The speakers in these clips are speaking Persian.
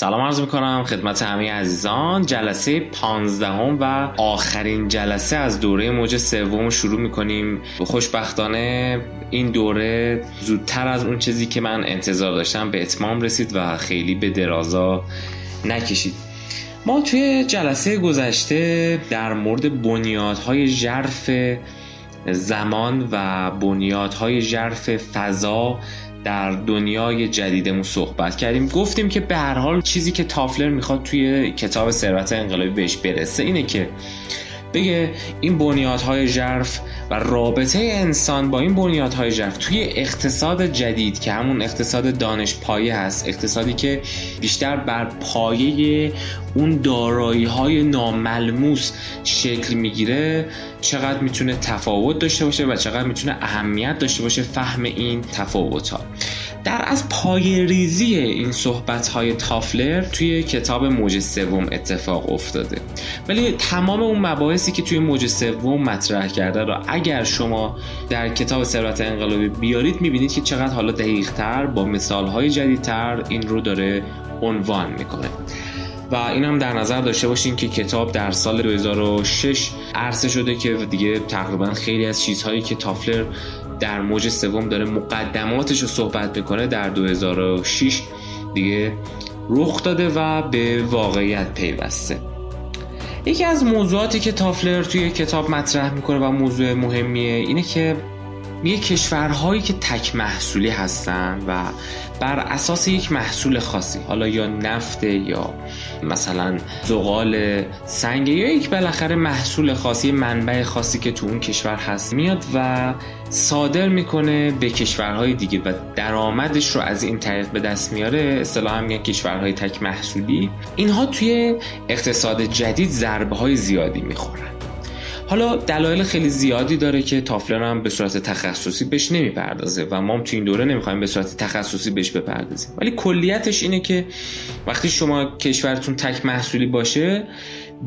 سلام عرض می‌کنم خدمت همه عزیزان. جلسه پانزدهم و آخرین جلسه از دوره موج سوم شروع می‌کنیم. خوشبختانه این دوره زودتر از اون چیزی که من انتظار داشتم به اتمام رسید و خیلی به درازا نکشید. ما توی جلسه گذشته در مورد بنیادهای ژرف زمان و بنیادهای ژرف فضا در دنیای جدیدمون صحبت کردیم. گفتیم که به هر حال چیزی که تافلر می‌خواد توی کتاب ثروت انقلابی بهش برسه اینه که بگه این بنیادهای ژرف و رابطه انسان با این بنیادهای ژرف توی اقتصاد جدید که همون اقتصاد دانش پایه هست اقتصادی که بیشتر بر پایه اون دارایی های ناملموس شکل می‌گیره چقدر می‌تونه تفاوت داشته باشه و چقدر می‌تونه اهمیت داشته باشه فهم این تفاوت ها در از پای ریزی این صحبت های تافلر توی کتاب موج سوم اتفاق افتاده. ولی تمام اون مباحثی که توی موج سوم مطرح کرده رو اگر شما در کتاب ثروت انقلابی بیارید می‌بینید که چقدر حالا دقیق تر با مثال های جدیدتر این رو داره عنوان می‌کنه. و این هم در نظر داشته باشین که کتاب در سال 2006 عرضه شده که دیگه تقریبا خیلی از چیزهایی که تافلر در موج سوم داره مقدماتش رو صحبت می‌کنه در 2006 دیگه رخ داده و به واقعیت پیوسته. یکی از موضوعاتی که تافلر توی کتاب مطرح می‌کنه و موضوع مهمیه اینه که میگه کشورهایی که تک محصولی هستن و بر اساس یک محصول خاصی حالا یا نفت یا مثلا زغال سنگ یا یک بالاخره محصول خاصی منبع خاصی که تو اون کشور هست میاد و صادر می‌کنه به کشورهای دیگه و درآمدش رو از این طریق به دست میاره. اصطلاحا میگن کشورهای تک محصولی. اینها توی اقتصاد جدید ضربه های زیادی می‌خورن. حالا دلایل خیلی زیادی داره که تافلر هم به صورت تخصصی بهش نمی‌پردازه و ما هم تو این دوره نمی‌خوایم به صورت تخصصی بهش بپردازیم. ولی کلیتش اینه که وقتی شما کشورتون تک محصولی باشه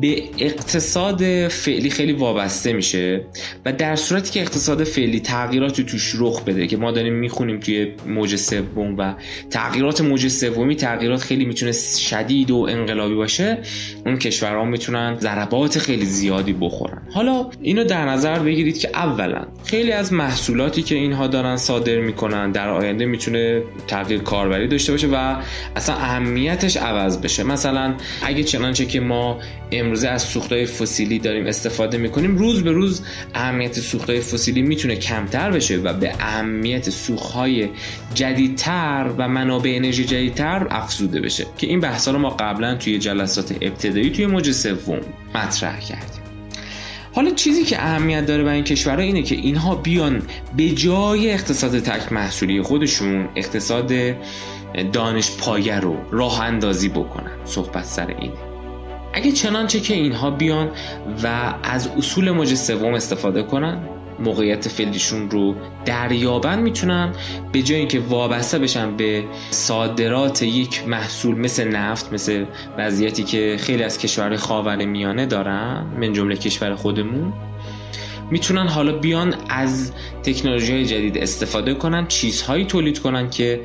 به اقتصاد فعلی خیلی وابسته میشه و در صورتی که اقتصاد فعلی تغییراتی توش رخ بده که ما داریم می‌خونیم توی موج سوم و تغییرات موج سومی تغییرات خیلی می‌تونه شدید و انقلابی باشه اون کشورها می‌تونن ضربات خیلی زیادی بخورن. حالا اینو در نظر بگیرید که اولا خیلی از محصولاتی که اینها دارن صادر می‌کنن در آینده می‌تونه تغییر کاربری داشته باشه و اصلا اهمیتش عوض بشه. مثلا اگه چنانچه که ما امروزه از سوختهای فسیلی داریم استفاده می‌کنیم. روز به روز اهمیت سوختهای فسیلی می‌تونه کمتر بشه و به اهمیت سوختهای جدیدتر و منابع انرژی جدیدتر افزوده بشه که این بحثا رو ما قبلا توی جلسات ابتدایی توی موج سوم مطرح کردیم. حالا چیزی که اهمیت داره برای این کشورها اینه که اینها بیان به جای اقتصاد تک محصولی خودشون اقتصاد دانش پایه رو راه اندازی بکنن. صحبت سر اینه. اگه چنانچه که اینها بیان و از اصول موج سوم استفاده کنن موقعیت فعلیشون رو دریابن می‌تونن به جای اینکه وابسته بشن به صادرات یک محصول مثل نفت مثل وضعیتی که خیلی از کشورهای خاور میانه دارن من جمله کشور خودمون می‌تونن حالا بیان از تکنولوژی جدید استفاده کنن چیزهایی تولید کنن که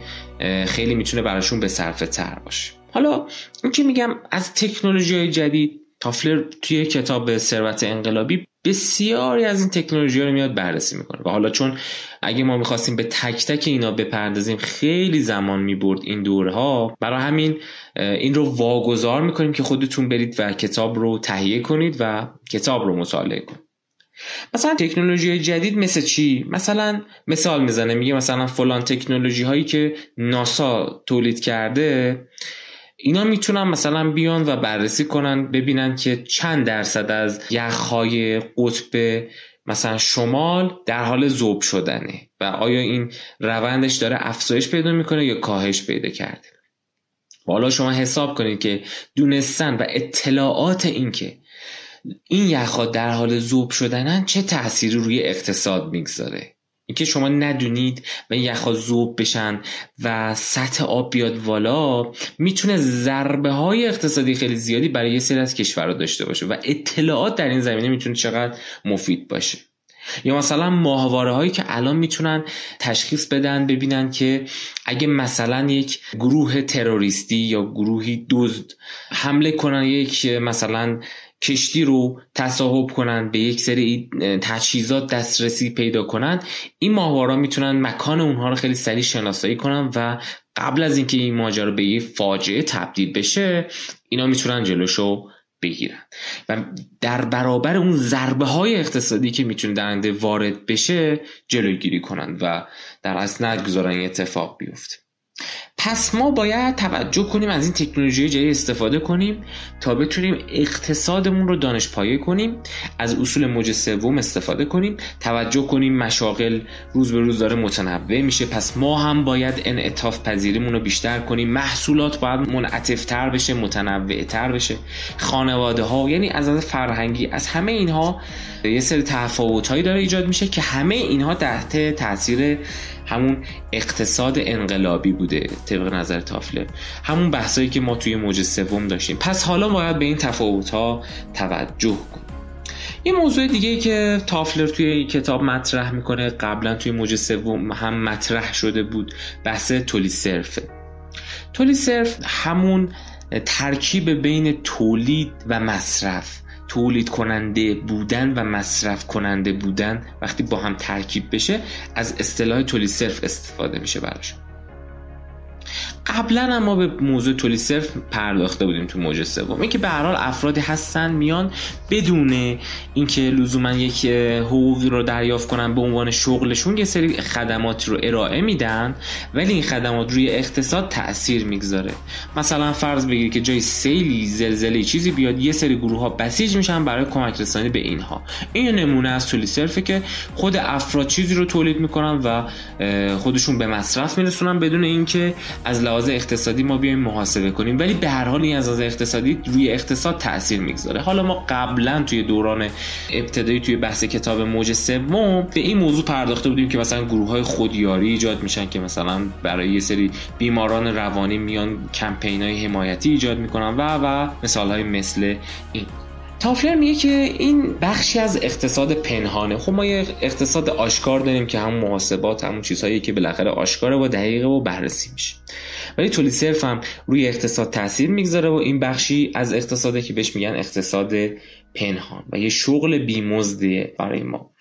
خیلی می‌تونه براشون به صرفه تر باشه. حالا این که میگم از تکنولوژی های جدید تافلر توی کتاب ثروت انقلابی بسیاری از این تکنولوژی رو میاد بررسی می‌کنه. و حالا چون اگه ما می‌خواستیم به تک تک اینا بپردازیم خیلی زمان می‌برد این دوره ها برای همین این رو واگذار می‌کنیم که خودتون برید و کتاب رو تهیه کنید و کتاب رو مطالعه کنید. مثلا تکنولوژی جدید مثل چی؟ مثلا مثال می‌زنه میگه مثلا فلان تکنولوژی هایی که ناسا تولید کرده اینا می‌تونن مثلا بیان و بررسی کنن ببینن که چند درصد از یخهای قطب مثلا شمال در حال ذوب شدنه و آیا این روندش داره افزایش پیدا می‌کنه یا کاهش پیدا کرده. حالا شما حساب کنید که دونستن و اطلاعات این که این یخها در حال ذوب شدنن چه تأثیری روی اقتصاد می‌گذاره. اینکه شما ندونید و یخها ذوب بشن و سطح آب بیاد والا می‌تونه ضربه های اقتصادی خیلی زیادی برای یه سری از کشورها داشته باشه و اطلاعات در این زمینه می‌تونه چقدر مفید باشه. یا مثلا ماهواره هایی که الان می‌تونن تشخیص بدن ببینن که اگه مثلا یک گروه تروریستی یا گروهی دزد حمله کنن یک مثلا کشتی رو تصاحب کنن به یک سری تجهیزات دسترسی پیدا کنن. این ماهوارا می‌تونن مکان اونها رو خیلی سریع شناسایی کنن و قبل از اینکه این ماجرا به یه فاجعه تبدیل بشه اینا می‌تونن جلوشو بگیرن. و در برابر اون ضربه های اقتصادی که می‌تونه درنده وارد بشه جلوگیری کنن و در اصل نگذارن اتفاق بیفته. پس ما باید توجه کنیم از این تکنولوژی جدید استفاده کنیم تا بتونیم اقتصادمون رو دانش پایه کنیم از اصول موج سوم استفاده کنیم. توجه کنیم مشاغل روز به روز داره متنوع میشه. پس ما هم باید انعطاف پذیریمون رو بیشتر کنیم. محصولات باید منعطف بشه متنوع تر بشه. خانواده ها یعنی از از فرهنگی از همه اینها یه سری تفاوت داره ایجاد میشه که همه اینها تحت تاثیر همون اقتصاد انقلابی بوده طبق نظر تافلر. همون بحثایی که ما توی موج سوم داشتیم. پس حالا باید به این تفاوت ها توجه کنیم. یه موضوع دیگه که تافلر توی این کتاب مطرح می‌کنه قبلا توی موج سوم هم مطرح شده بود بحث تولی صرفه تولی صرف همون ترکیب بین تولید و مصرف. تولید کننده بودن و مصرف کننده بودن وقتی با هم ترکیب بشه از اصطلاح تولید صرف استفاده میشه براش. قبلا ما به موضوع تولید صرف پرداخته بودیم تو موج سوم. اینکه به هر حال افرادی هستن میان بدون اینکه لزوما یک حقوقی رو دریافت کنن به عنوان شغلشون یه سری خدمات رو ارائه میدن ولی این خدمات روی اقتصاد تاثیر می‌گذاره. مثلا فرض بگیرید که جای سیلی زلزله چیزی بیاد یه سری گروه ها بسیج میشن برای کمک رسانی به اینها. این نمونه از تولید صرفه که خود افراد چیزی رو تولید می‌کنن و خودشون به مصرف میرسونن بدون اینکه از لحاظ اقتصادی ما بیایم محاسبه کنیم. ولی به هر حال این از لحاظ اقتصادی روی اقتصاد تاثیر می‌گذاره. حالا ما قبلا توی دوران ابتدایی توی بحث کتاب موج سوم به این موضوع پرداخته بودیم که مثلا گروه های خودیاری ایجاد میشن که مثلا برای یه سری بیماران روانی میان کمپین های حمایتی ایجاد می‌کنن و و مثال های مثل این. تافلر میگه که این بخشی از اقتصاد پنهانه. خب ما یه اقتصاد آشکار داریم که همون محاسبات همون چیزهایی که بالاخره آشکاره و دقیقه و بررسی میشه. ولی تولید صرف هم روی اقتصاد تاثیر می‌گذاره و این بخشی از اقتصاده که بهش میگن اقتصاد پنهان و یه شغل بیمزدیه برای ما.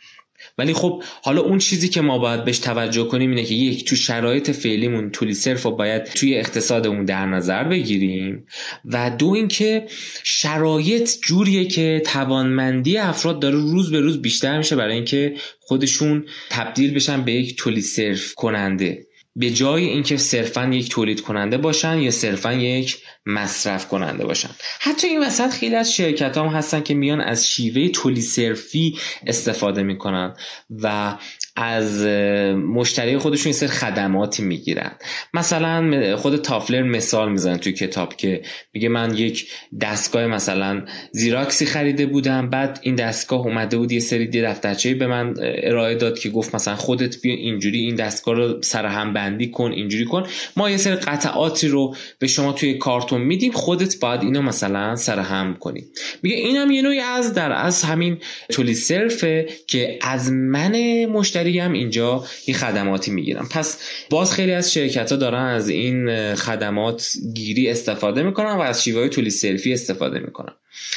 ولی خب حالا اون چیزی که ما باید بهش توجه کنیم اینه که یک تو شرایط فعلیمون تولی صرف رو باید توی اقتصادمون در نظر بگیریم و دو اینکه شرایط جوریه که توانمندی افراد داره روز به روز بیشتر میشه برای اینکه خودشون تبدیل بشن به یک تولی صرف کننده. به جای اینکه صرفا یک تولید کننده باشن یا صرفا یک مصرف کننده باشن. حتی این وسط خیلی از شرکت هم هستن که میان از شیوه تولید صرفی استفاده می‌کنن و از مشتری خودشون این سر خدماتی می‌گیرن. مثلا خود تافلر مثال می‌زنه توی کتاب که میگه من یک دستگاه مثلا زیراکسی خریده بودم بعد این دستگاه اومده بود یه سری دفترچه به من ارائه داد که گفت مثلا خودت بیا اینجوری این دستگاه رو سرهم بندی کن اینجوری کن. ما یه سری قطعاتی رو به شما توی کارتون میدیم خودت باید اینو مثلا سرهم کنی. میگه اینم یه نوعی از در از همین تولید صرفه که از من مشتری هم اینجا یه خدماتی می‌گیرن پس باز خیلی از شرکت ها دارن از این خدمات گیری استفاده می‌کنن و از شیوه های صرفی استفاده می‌کنن.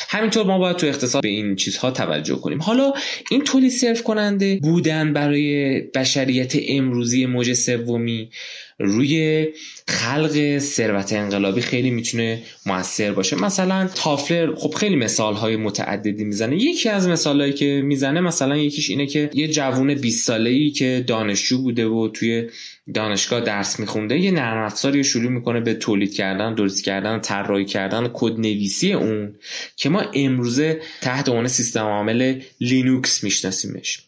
همینطور ما باید تو اقتصاد به این چیزها توجه کنیم. حالا این تولید صرف کننده بودن برای بشریت امروزی موج سومی روی خلق ثروت انقلابی خیلی می‌تونه موثر باشه. مثلا تافلر خب خیلی مثال های متعددی می‌زنه. یکی از مثال هایی که می‌زنه مثلا یکیش اینه که یه جوون 20 ساله ای که دانشجو بوده و توی دانشگاه درس میخونده یه نرم افزاری شروع می‌کنه به تولید کردن درست کردن طراحی کردن کد نویسی اون که ما امروزه تحت عنوان سیستم عامل لینوکس میشناسیمش.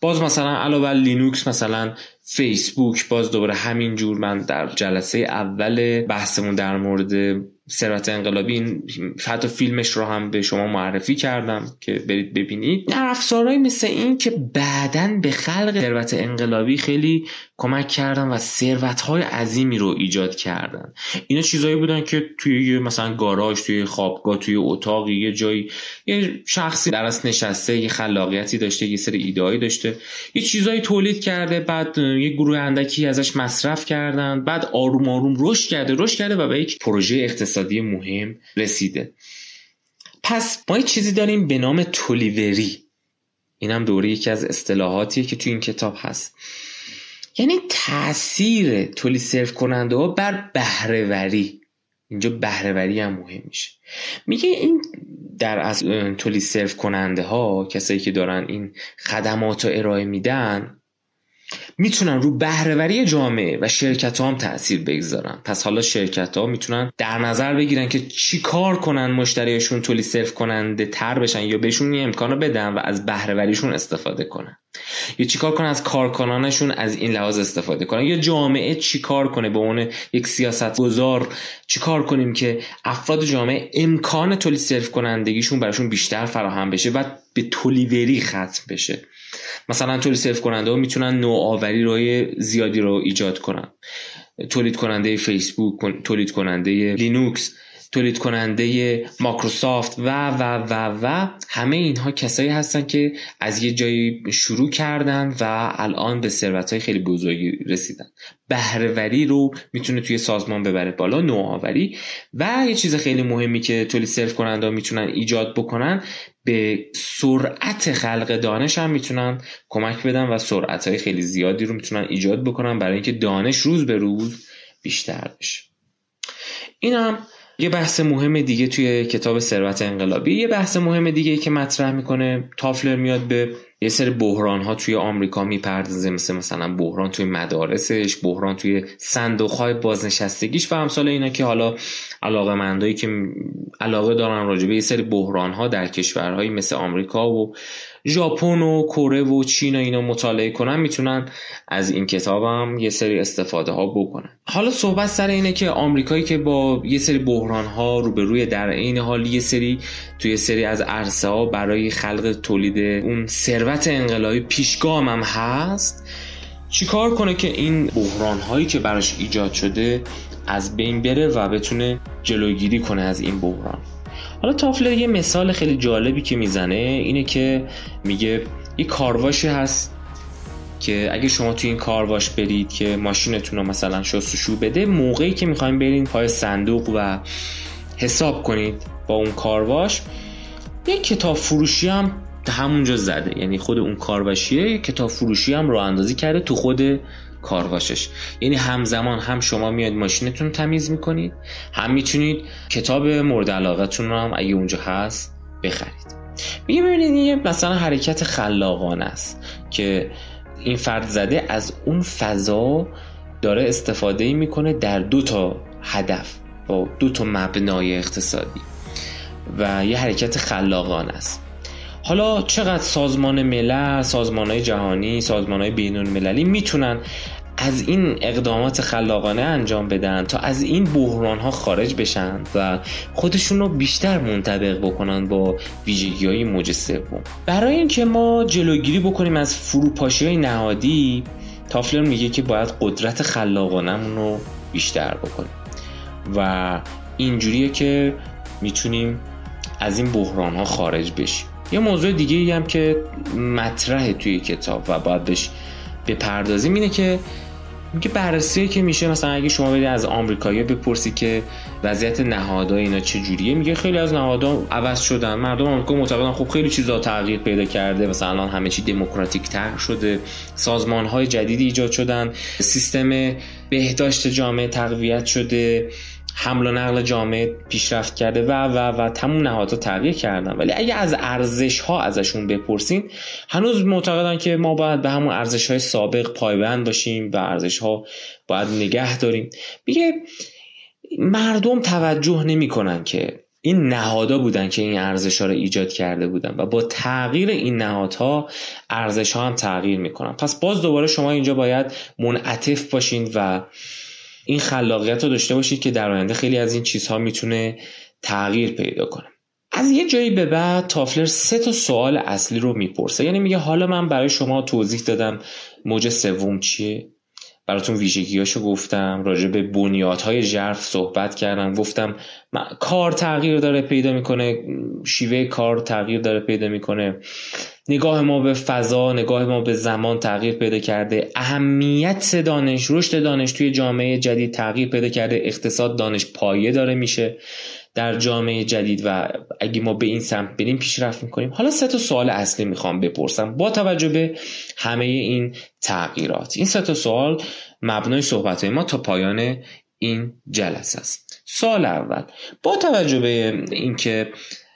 باز مثلا علاوه لینوکس مثلا فیسبوک باز دوباره همین جور من در جلسه اول بحثمون در مورد ثروت انقلابی این حتی فیلمش رو هم به شما معرفی کردم که برید ببینید. افزارهایی مثل این که بعدا به خلق ثروت انقلابی خیلی کمک کردن و ثروت های عظیمی رو ایجاد کردن. اینا چیزایی بودن که توی مثلا گاراژ توی خوابگاه توی اتاقی یه جایی یه شخصی درست نشسته یه خلاقیتی داشته یه سری ایدهایی داشته. یه چیزایی تولید کرده بعد یه گروه اندکی ازش مصرف کردن بعد آروم آروم رشد کرده رشد کرده و به یک پروژه اقتصادی مهم رسیده. پس ما یه چیزی داریم به نام تولیوری. این هم دوره یکی از اصطلاحاتیه که تو این کتاب هست. یعنی تاثیر تولید سرو کننده ها بر بهرهوری. اینجا بهرهوری هم مهم میشه. میگه این در از تولید سرو کننده ها کسایی که دارن این خدمات رو ارائه میدن می‌تونن رو بهرهوری جامعه و شرکت ها هم تاثیر بگذارن. پس حالا شرکت ها می‌تونن در نظر بگیرن که چی کار کنن مشتریشون تولید صرف کننده تر بشن یا بهشون این امکان بدن و از بهرهوریشون استفاده کنن. یا چیکار کنن؟ از کارکنانشون از این لحاظ استفاده کنن. یا جامعه چیکار کنه؟ به عنوان یک سیاست گذار چیکار کنیم که افراد جامعه امکان تولید صرف کنندگیشون براشون بیشتر فراهم بشه و به تولیوری ختم بشه؟ مثلا تولید صرف کننده ها می‌تونن نوآوری روی زیادی رو ایجاد کنن. تولید کننده فیسبوک تولید کننده لینوکس. تولید کننده ماکروسافت و و و و همه اینها کسایی هستن که از یه جایی شروع کردن و الان به ثروت های خیلی بزرگی رسیدن. بهرهوری رو می‌تونه توی سازمان ببره بالا نوآوری. و یه چیز خیلی مهمی که تولید سرو کننده می‌تونن ایجاد بکنن به سرعت خلق دانش هم می‌تونن کمک بدن و سرعت های خیلی زیادی رو می‌تونن ایجاد بکنن برای اینکه دانش روز به روز بیشتر بشه. این هم یه بحث مهم دیگه توی کتاب ثروت انقلابی یه بحث مهم دیگه که مطرح می‌کنه تافلر میاد به یه سری بحران ها توی آمریکا می‌پردازه مثل مثلا بحران توی مدارسش بحران توی صندوق های بازنشستگیش و امثال اینا که حالا علاقه مندایی که علاقه دارن راجبه یه سری بحران ها در کشورهایی مثل آمریکا و ژاپن و کره و چین و اینا مطالعه کنن می‌تونن از این کتابم یه سری استفاده ها بکنن. حالا صحبت سر اینه که آمریکایی که با یه سری بحران ها روبروی در عین حال یه سری توی سری از عرصه ها برای خلق تولید اون ثروت انقلابی پیشگام هم هست چیکار کنه که این بحران هایی که براش ایجاد شده از بین بره و بتونه جلوگیری کنه از این بحران؟ حالا تافلر یه مثال خیلی جالبی که می‌زنه اینه که میگه یه کارواشی هست که اگه شما توی این کارواش برید که ماشینتون رو مثلا شستشو بده موقعی که می‌خوایم برین پای صندوق و حساب کنید با اون کارواش یه کتاب فروشی هم همونجا زده. یعنی خود اون کارواشیه یه کتاب فروشی هم رو اندازی کرده تو خود کارواشش یعنی همزمان هم شما میاد ماشینتون تمیز می‌کنید هم می‌تونید کتاب مورد علاقتون رو هم اگه اونجا هست بخرید. میگه ببینید یه مثلا حرکت خلاقانه است که این فرد زده از اون فضا داره استفاده می‌کنه در دو تا هدف با دو تا مبنای اقتصادی و یه حرکت خلاقانه است. حالا چقدر سازمان ملل، سازمان های جهانی، سازمان های بین المللی می‌تونن از این اقدامات خلاقانه انجام بدن تا از این بحران ها خارج بشن و خودشون رو بیشتر منطبق بکنن با ویژگی های موج سوم. برای اینکه ما جلوگیری بکنیم از فروپاشی های نهادی تافلر میگه که باید قدرت خلاقانمون رو بیشتر بکنیم. و اینجوریه که می‌تونیم از این بحران ها خارج بشیم. یه موضوع دیگه ای هم که مطرحه توی کتاب و باید بهش بپردازیم اینه که میگه بررسی که میشه مثلا اگه شما برید از آمریکایی بپرسی که وضعیت نهادها اینا چه جوریه میگه خیلی از نهادها عوض شدن. مردم آمریکا معتقدن خب خیلی چیزا تغییر پیدا کرده. مثلا الان همه چی دموکراتیک تر شده. سازمان های جدیدی ایجاد شدن. سیستم بهداشت جامعه تقویت شده. حمل و نقل جامعه پیشرفت کرده و و و تموم نهادها تغییر کردن. ولی اگه از ارزش ها ازشون بپرسین هنوز معتقدن که ما باید به همون ارزش های سابق پایبند باشیم و ارزش ها باید نگه داریم. میگه مردم توجه نمی‌کنن که این نهادها بودن که این ارزش ها رو ایجاد کرده بودن و با تغییر این نهادها ارزش ها هم تغییر می‌کنن. پس باز دوباره شما اینجا باید منعطف باشین و این خلاقیت رو داشته باشید که در آینده خیلی از این چیزها می‌تونه تغییر پیدا کنه. از یه جایی به بعد تافلر سه تا سوال اصلی رو می‌پرسه. یعنی میگه حالا من برای شما توضیح دادم موج سوم چیه؟ براتون ویژگیاشو گفتم راجع به بنیادهای ژرف صحبت کردم گفتم کار تغییر داره پیدا می‌کنه شیوه کار تغییر داره پیدا می‌کنه. نگاه ما به فضا نگاه ما به زمان تغییر پیدا کرده. اهمیت دانش رشد دانش توی جامعه جدید تغییر پیدا کرده. اقتصاد دانش پایه داره میشه. در جامعه جدید و اگه ما به این سمت بریم پیشرفت می‌کنیم. حالا سه تا سوال اصلی می‌خوام بپرسم. با توجه به همه این تغییرات. این سه تا سوال مبنای صحبت ما تا پایان این جلسه است. سال اول با توجه به اینکه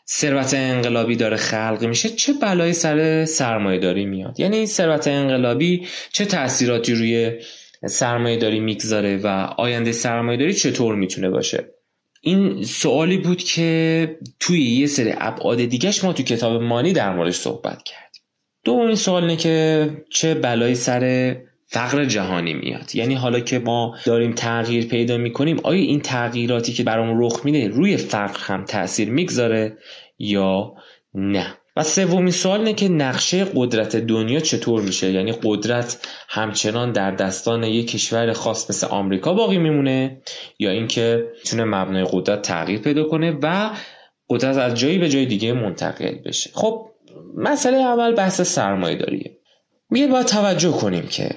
ثروت انقلابی داره خلق میشه چه بلایی سر سرمایه داری میاد؟ یعنی این ثروت انقلابی چه تاثیراتی روی سرمایه داری می‌گذاره و آینده سرمایه داری چطور می‌تونه باشه؟ این سوالی بود که توی یه سری ابعاد دیگهش ما تو کتاب مانی در موردش صحبت کردیم. دومین سوال اینه که چه بلایی سر فقر جهانی میاد؟ یعنی حالا که ما داریم تغییر پیدا می‌کنیم آیا این تغییراتی که برام رخ میده روی فقر هم تاثیر می‌گذاره یا نه؟ و سومین سوال اینه که نقشه قدرت دنیا چطور میشه؟ یعنی قدرت همچنان در دستان یک کشور خاص مثل آمریکا باقی میمونه؟ یا اینکه می‌تونه مبنای قدرت تغییر پیدا کنه و قدرت از جایی به جای دیگه منتقل بشه؟ خب مسئله اول بحث سرمایه داریه. میگه باید توجه کنیم که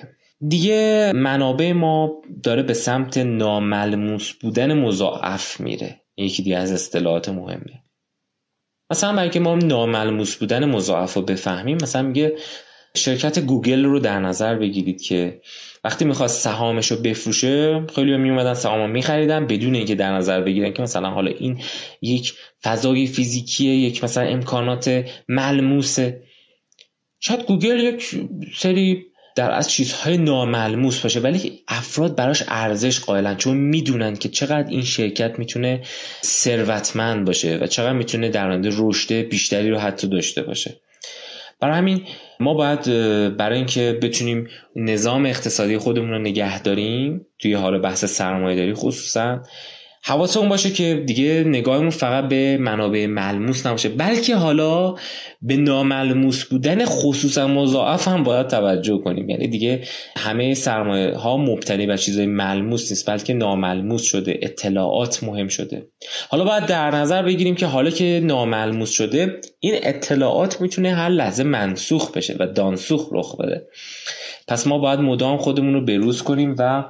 دیگه منابع ما داره به سمت ناملموس بودن مضاعف میره. یکی دیگه از اصطلاحات مهمه. مثلا برای که ما ناملموس بودن مضاعف رو بفهمیم مثلا میگه شرکت گوگل رو در نظر بگیرید که وقتی می‌خواست سهامش رو بفروشه خیلی میومدن سهام میخریدن بدون اینکه در نظر بگیرن که مثلا حالا این یک فضای فیزیکیه یک مثلا امکانات ملموسه. شاید گوگل یک سری در از چیزهای ناملموس باشه ولی افراد براش ارزش قائلن چون می‌دونن که چقدر این شرکت می‌تونه ثروتمند باشه و چقدر می‌تونه در آینده رشد بیشتری رو حتی داشته باشه. برای همین ما باید برای اینکه بتونیم نظام اقتصادی خودمون رو نگه داریم توی حال بحث سرمایه داری خصوصا حواسمون باشه که دیگه نگاهمون فقط به منابع ملموس نباشه. بلکه حالا به ناملموس بودن خصوصا مضاعف هم باید توجه کنیم. یعنی دیگه همه سرمایه ها مبتنی بر چیزای ملموس نیست بلکه ناملموس شده اطلاعات مهم شده. حالا باید در نظر بگیریم که حالا که ناملموس شده این اطلاعات می‌تونه هر لحظه منسوخ بشه و دانسوخ رخ بده. پس ما باید مدام خودمون رو بروز کنیم و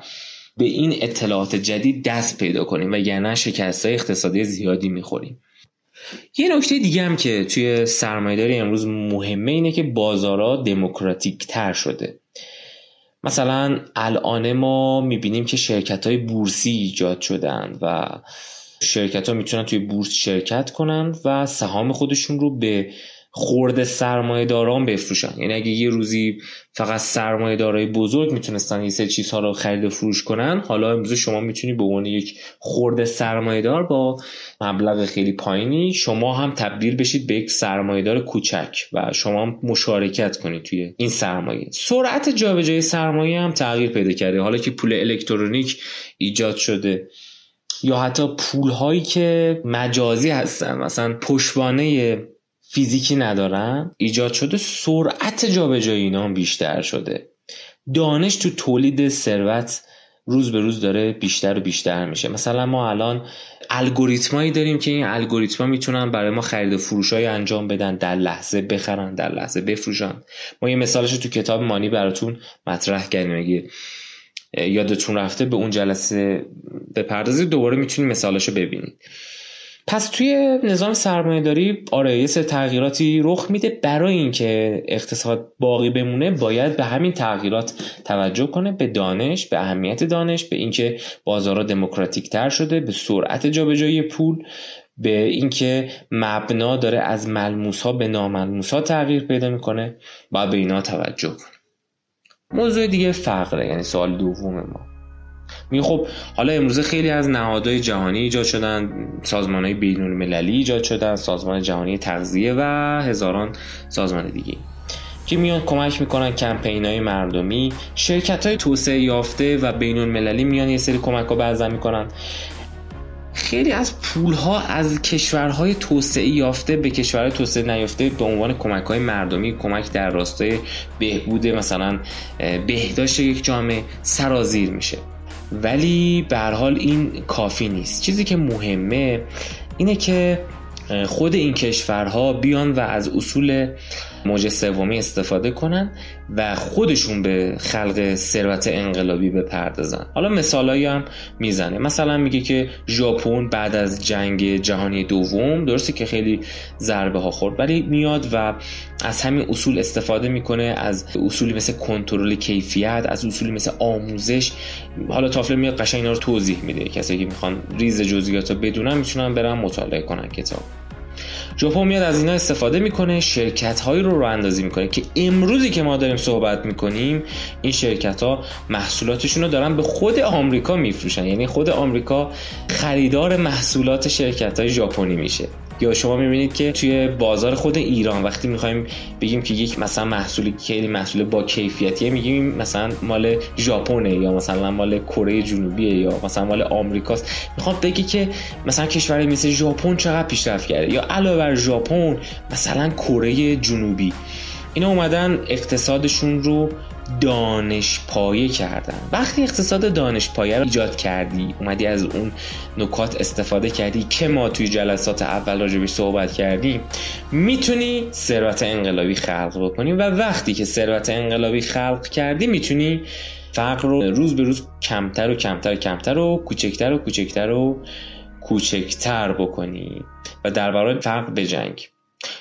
به این اطلاعات جدید دست پیدا کنیم و یعنی شکست اقتصادی زیادی می‌خوریم. یه نکته دیگه هم که توی سرمایهداری امروز مهمه اینه که بازارها دموکراتیک تر شده. مثلا الان ما می‌بینیم که شرکت های بورسی ایجاد شدن و شرکت ها می‌تونن توی بورس شرکت کنن و سهام خودشون رو به خورده سرمایه داران بفروشن. یعنی اگه یه روزی فقط سرمایه دارای بزرگ می‌تونستن یه سری چیزها رو خرید و فروش کنن حالا امروز شما می‌تونی به عنوان یک خورده سرمایه دار با مبلغ خیلی پایینی شما هم تبدیل بشید به یک سرمایه دار کوچک و شما هم مشارکت کنید توی این سرمایه. سرعت جابجایی سرمایه هم تغییر پیدا کرده. حالا که پول الکترونیک ایجاد شده یا حتی پول هایی که مجازی هستن مثلا پشتوانه فیزیکی ندارن. ایجاد شده سرعت جابجایی اینا هم بیشتر شده. دانش تو تولید ثروت روز به روز داره بیشتر و بیشتر میشه. مثلا ما الان الگوریتمایی داریم که این الگوریتما می‌تونن برای ما خرید و فروش های انجام بدن در لحظه بخرن در لحظه بفروشن. ما یه مثالش تو کتاب مانی براتون مطرح کردیم. اگه یادتون رفته به اون جلسه بپردازید دوباره می‌تونید مثالش رو ببینید. پس توی نظام سرمایه داری آره یه سر تغییراتی رخ میده. برای اینکه اقتصاد باقی بمونه باید به همین تغییرات توجه کنه به دانش به اهمیت دانش به اینکه بازارها دموکراتیک تر شده به سرعت جابجایی پول به اینکه مبنا داره از ملموس ها به ناملموس ها تغییر پیدا می‌کنه باید به اینا توجه کنه. موضوع دیگه فقره یعنی سوال دوم ما. می خب حالا امروزه خیلی از نهادهای جهانی ایجاد شدن سازمان های بین المللی ایجاد شدن سازمان جهانی تغذیه و هزاران سازمان دیگه. که میان کمک می‌کنن کمپین های مردمی شرکت های توسعه یافته و بین المللی میان یه سری کمک ها برزن می‌کنن. خیلی از پول ها از کشورهای توسعه یافته به کشورهای توسعه نیافته به عنوان کمک های مردمی کمک در راستای بهبود مثلا بهداشت یک جامعه سرازیر میشه. ولی به حال این کافی نیست. چیزی که مهمه اینه که خود این کشورها بیان و از اصول موج سومی استفاده کنن و خودشون به خلق ثروت انقلابی بپردازن. حالا مثالایی هم می‌زنه. مثلا میگه که ژاپن بعد از جنگ جهانی دوم درسته که خیلی ضربه ها خورد ولی میاد و از همین اصول استفاده می‌کنه از اصولی مثل کنترل کیفیت از اصولی مثل آموزش. حالا تافلر میاد قشنگ اینا رو توضیح میده. کسایی که می‌خوان ریز جزئیات رو بدونن می‌تونن برن مطالعه کنن کتاب. ژاپن میاد از اینا استفاده می‌کنه شرکت هایی رو رو اندازی می‌کنه که امروزی که ما داریم صحبت می‌کنیم این شرکت ها محصولاتشون رو دارن به خود آمریکا میفروشن. یعنی خود آمریکا خریدار محصولات شرکت های ژاپنی میشه. یا شما می‌بینید که توی بازار خود ایران وقتی می‌خوایم بگیم که یک مثلا محصولی خیلی محصول با کیفیتیه میگیم مثلا مال ژاپنه یا مثلا مال کره جنوبیه یا مثلا مال آمریکاست. می‌خوام بگی که مثلا کشور مثل ژاپن چقدر پیشرفت کرده؟ یا علاوه بر ژاپن مثلا کره جنوبی. اینا اومدن اقتصادشون رو دانش پایه کردن. وقتی اقتصاد دانش پایه رو ایجاد کردی اومدی از اون نکات استفاده کردی که ما توی جلسات اول راجبش صحبت کردیم می‌تونی ثروت انقلابی خلق بکنی و وقتی که ثروت انقلابی خلق کردی می‌تونی فقر رو روز به روز کمتر و کمتر و کمتر و کوچکتر و کوچکتر و کوچکتر بکنی و در برای فقر بجنگ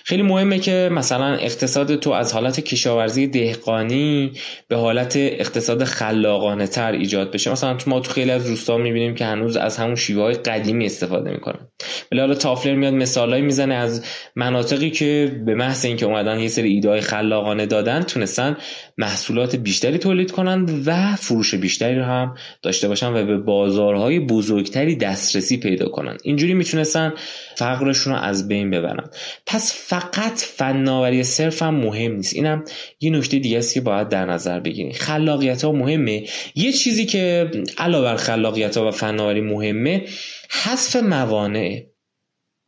خیلی مهمه که مثلا اقتصاد تو از حالت کشاورزی دهقانی به حالت اقتصاد خلاقانه تر ایجاد بشه. مثلا ما تو خیلی از روستا می‌بینیم که هنوز از همون شیوه های قدیمی استفاده می‌کنن. ولی حالا تافلر میاد مثالایی می‌زنه از مناطقی که به محض اینکه اومدن یه سری ایده های خلاقانه دادن تونستن محصولات بیشتری تولید کنند و فروش بیشتری رو هم داشته باشن و به بازارهای بزرگتری دسترسی پیدا کنن اینجوری می‌تونستن فقرشون رو از بین ببرن. پس فقط فناوری صرف هم مهم نیست. اینم یه نکته دیگه است که باید در نظر بگیریم. خلاقیت ها مهمه. یه چیزی که علاوه بر خلاقیت ها و فناوری مهمه حذف موانع.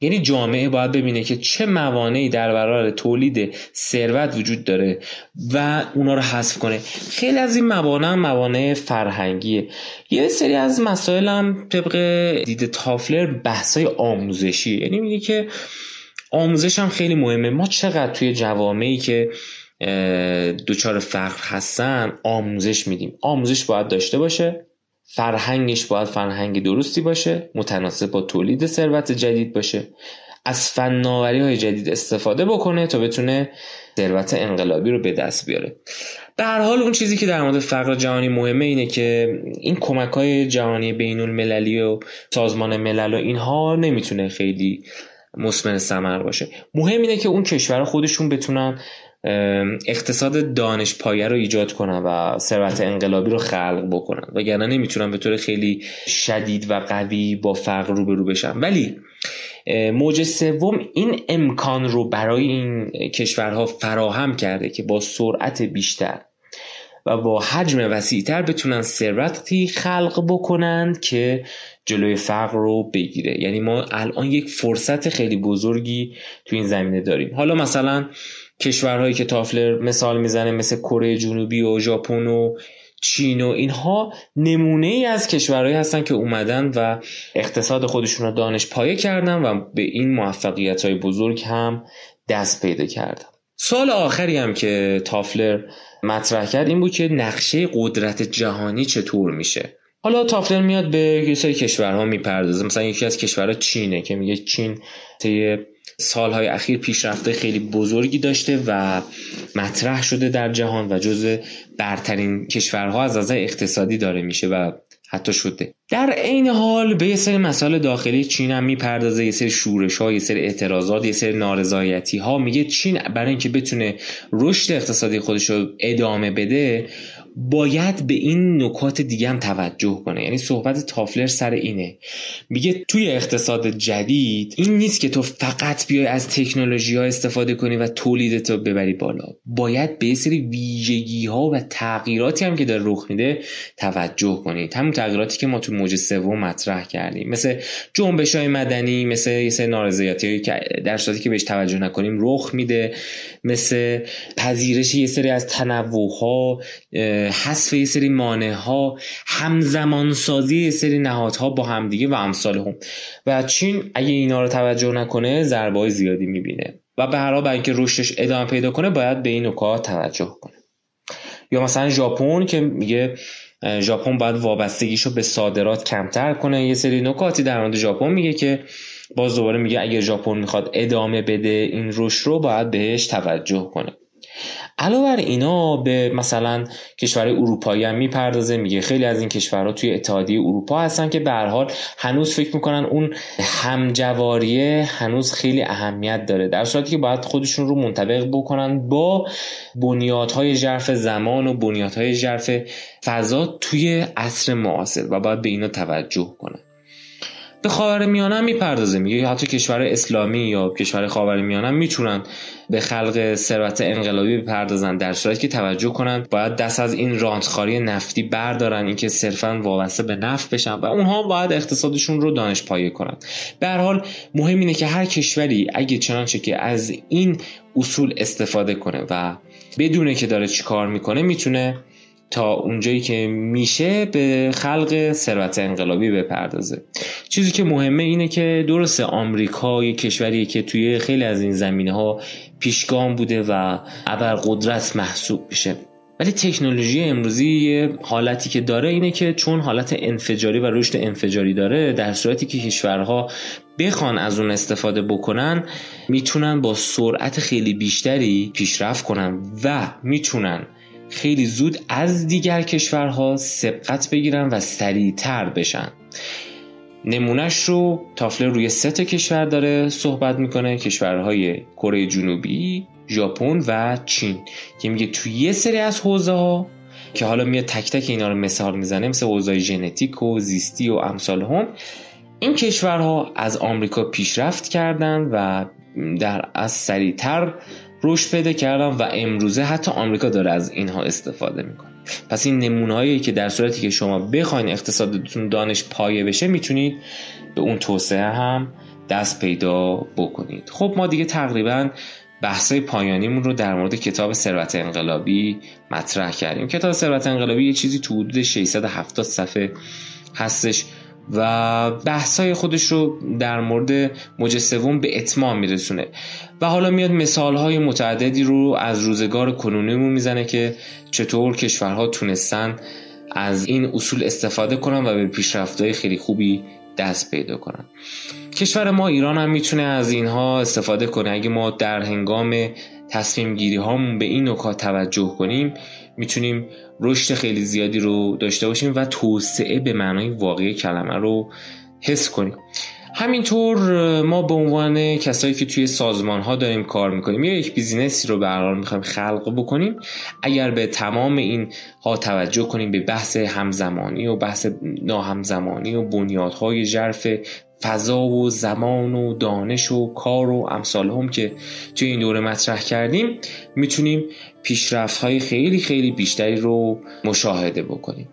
یعنی جامعه باید ببینه که چه موانعی در برابر تولید ثروت وجود داره و اونا رو حذف کنه. خیلی از این موانع موانع فرهنگیه. یه سری از مسائل هم طبق دید تافلر بحثای آموزشی. یعنی میگه که آموزش هم خیلی مهمه. ما چقدر توی جوامعی که دوچار فقر هستن آموزش میدیم. آموزش باید داشته باشه. فرهنگش باید فرهنگ درستی باشه متناسب با تولید ثروت جدید باشه. از فناوری های جدید استفاده بکنه تا بتونه ثروت انقلابی رو به دست بیاره. به هر حال اون چیزی که در مورد فقر جهانی مهمه اینه که این کمک های جهانی بین المللی و سازمان ملل و اینها نمی‌تونه خیلی مسمر ثمر باشه. مهم اینه که اون کشورها خودشون بتونن اقتصاد دانش پایه رو ایجاد کنن و ثروت انقلابی رو خلق بکنن وگرنه نمی‌تونن به طور خیلی شدید و قوی با فقر روبرو بشن ولی موج سوم این امکان رو برای این کشورها فراهم کرده که با سرعت بیشتر و با حجم وسیعتر بتونن ثروتی خلق بکنند که جلوی فقر رو بگیره. یعنی ما الان یک فرصت خیلی بزرگی تو این زمینه داریم. حالا مثلا کشورهایی که تافلر مثال می‌زنه مثل کره جنوبی و ژاپن و چین و اینها نمونه ای از کشورهایی هستن که اومدن و اقتصاد خودشون رو دانش پایه کردن و به این موفقیت های بزرگ هم دست پیدا کردن. سال آخری هم که تافلر مطرح کرد این بود که نقشه قدرت جهانی چطور میشه؟ حالا تافلر میاد به یه سری کشورها می‌پردازه. مثلا یکی از کشورها چینه که میگه چین طی سالهای اخیر پیشرفته خیلی بزرگی داشته و مطرح شده در جهان و جز برترین کشورها از نظر اقتصادی داره میشه و حتی شده. در عین حال به یه سری مسائل داخلی چین هم می‌پردازه یه سری شورش ها یه سری اعتراضات یه سری نارضایتی ها. میگه چین برای اینکه بتونه رشد اقتصادی خودش رو ادامه بده باید به این نکات دیگه هم توجه کنه. یعنی صحبت تافلر سر اینه. میگه توی اقتصاد جدید این نیست که تو فقط بیای از تکنولوژی ها استفاده کنی و تولیدت رو ببری بالا. باید به سری ویژگی ها و تغییراتی هم که داره رخ میده توجه کنید همون تغییراتی که ما تو موج سوم مطرح کردیم. مثل جنبش های مدنی مثل یه سری نارضایتی که در صورتی که بهش توجه نکنیم رخ میده. مثل پذیرش یه سری از تنوع ها حذف یه سری مانع ها همزمان سازی یه سری نهادها با همدیگه و امثال هم. و چین اگه اینا رو توجه نکنه ضربه زیادی می‌بینه. و به هر حال اینکه رشدش ادامه پیدا کنه باید به این نکات توجه کنه. یا مثلا ژاپن که میگه ژاپن باید وابستگیشو به صادرات کمتر کنه. یه سری نکاتی در مورد ژاپن میگه که باز دوباره میگه اگر ژاپن می‌خواد ادامه بده این رشد رو باید بهش توجه کنه. علاوه بر اینا به مثلا کشور اروپایی هم می‌پردازه میگه خیلی از این کشورها توی اتحادیه اروپا هستن که به حال هنوز فکر می‌کنن اون همجواریه هنوز خیلی اهمیت داره. در صورتی که باید خودشون رو منطبق بکنن با بنیادهای ژرف زمان و بنیادهای ژرف فضا توی عصر معاصر و باید به اینا توجه کنن. به خاور میانه می‌پردازه. میگه حتی کشور اسلامی یا کشور خاور میانه می‌تونن به خلق ثروت انقلابی بپردازن در صورتی که توجه کنند باید دست از این رانتخاری نفتی بردارن اینکه صرفا وابسته به نفت بشن و اونها باید اقتصادشون رو دانش پایه کنن. به حال مهم اینه که هر کشوری اگه چنانچه که از این اصول استفاده کنه و بدونه که داره چیکار می‌کنه می‌تونه تا اونجایی که میشه به خلق ثروت انقلابی بپردازه. چیزی که مهمه اینه که درست آمریکا یه کشوریه که توی خیلی از این زمینه ها پیشگام بوده و قدرت محسوب میشه. ولی تکنولوژی امروزی حالتی که داره اینه که چون حالت انفجاری و رشد انفجاری داره در صورتی که کشورها بخوان از اون استفاده بکنن می‌تونن با سرعت خیلی بیشتری پیشرفت کنن و می‌تونن خیلی زود از دیگر کشورها سبقت بگیرن و سریعتر بشن. نمونهش رو تافلر روی سه تا کشور داره صحبت می‌کنه کشورهای کره جنوبی ژاپن و چین که میگه توی یه سری از حوزه ها که حالا میاد تک تک اینا رو مثال می‌زنه مثل حوزه ژنتیک و زیستی و امثال هم این کشورها از آمریکا پیشرفت کردن و در از سریعتر رشد پیدا کردن و امروزه حتی آمریکا داره از اینها استفاده می‌کنه. پس این نمونهایی که در صورتی که شما بخواین اقتصادتون دانش پایه بشه می‌تونید به اون توسعه هم دست پیدا بکنید. خب ما دیگه تقریبا بحثای پایانیمون رو در مورد کتاب ثروت انقلابی مطرح کردیم. کتاب ثروت انقلابی یه چیزی تو حدود 670 صفحه هستش. و بحثای خودش رو در مورد موج سوم به اتمام میرسونه. و حالا میاد مثال های متعددی رو از روزگار کنونیمون می‌زنه که چطور کشورها تونستن از این اصول استفاده کنن و به پیشرفتهای خیلی خوبی دست پیدا کنن. کشور ما ایران هم می‌تونه از اینها استفاده کنه. اگه ما در هنگام تصمیم گیری به این نکات توجه کنیم می‌تونیم رشد خیلی زیادی رو داشته باشیم و توسعه به معنای واقعی کلمه رو حس کنیم. همینطور ما به عنوان کسایی که توی سازمان ها داریم کار می‌کنیم یا یک بیزینسی رو به می‌خوایم خلق بکنیم اگر به تمام این ها توجه کنیم به بحث همزمانی و بحث ناهمزمانی و بنیادهای ژرف فضا و زمان و دانش و کار و امثال هم که توی این دوره مطرح کردیم می‌تونیم پیشرفت های خیلی خیلی بیشتری رو مشاهده بکنیم.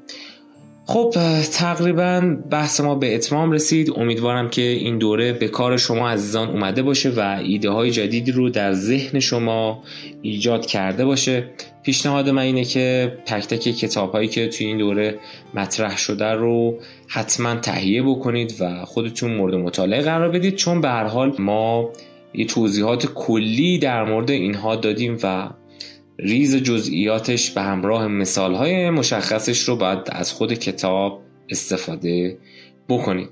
خب تقریبا بحث ما به اتمام رسید. امیدوارم که این دوره به کار شما عزیزان اومده باشه و ایده های جدیدی رو در ذهن شما ایجاد کرده باشه. پیشنهاد من اینه که تک تک کتاب هایی که توی این دوره مطرح شده رو حتما تهیه بکنید و خودتون مورد مطالعه قرار بدید. چون به هر حال ما یه توضیحات کلی در مورد اینها دادیم و ریز جزئیاتش به همراه مثالهای مشخصش رو باید از خود کتاب استفاده بکنید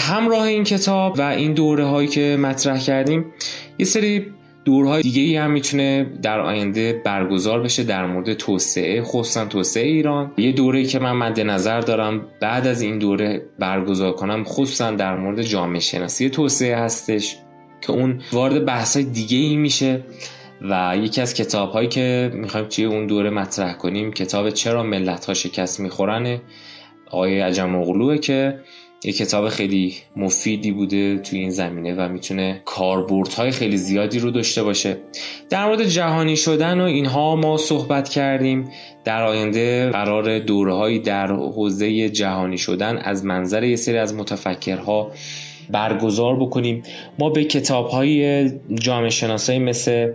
همراه این کتاب و این دوره هایی که مطرح کردیم یه سری دورهای دیگه ای هم می‌تونه در آینده برگزار بشه در مورد توسعه خصوصا توسعه ایران. یه دوره که من مد نظر دارم بعد از این دوره برگزار کنم خصوصا در مورد جامعه شناسی توسعه هستش که اون وارد بحث های دیگه ای میشه. و یکی از کتاب هایی که می‌خوایم توی اون دوره مطرح کنیم کتاب چرا ملت ها شکست می‌خورن؟ آقای عجم اغلوه که یه کتاب خیلی مفیدی بوده توی این زمینه و می‌تونه کاربردهای خیلی زیادی رو داشته باشه. در مورد جهانی شدن و اینها ما صحبت کردیم. در آینده قرار دوره در حوزه جهانی شدن از منظر یه سری از متفکرها برگزار بکنیم. ما به کتاب های جامعه شناسایی مثل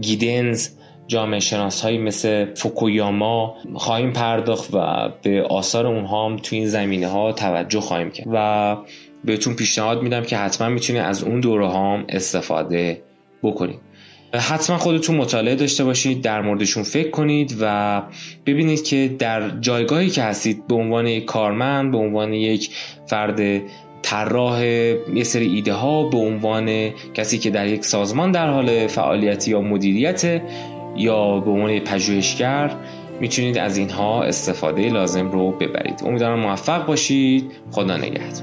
گیدنز جامعه شناس هایی مثل فوکویاما خواهیم پرداخت و به آثار اونها هم توی این زمینه ها توجه خواهیم کرد. و بهتون پیشنهاد میدم که حتما می‌تونید از اون دوره هم استفاده بکنید حتما خودتون مطالعه داشته باشید در موردشون فکر کنید و ببینید که در جایگاهی که هستید به عنوان یک کارمند به عنوان یک فرد طراح یه سری ایده ها به عنوان کسی که در یک سازمان در حال فعالیت یا مدیریت یا به عنوان پژوهشگر می‌تونید از اینها استفاده لازم رو ببرید. امیدوارم موفق باشید. خدا نگهدار.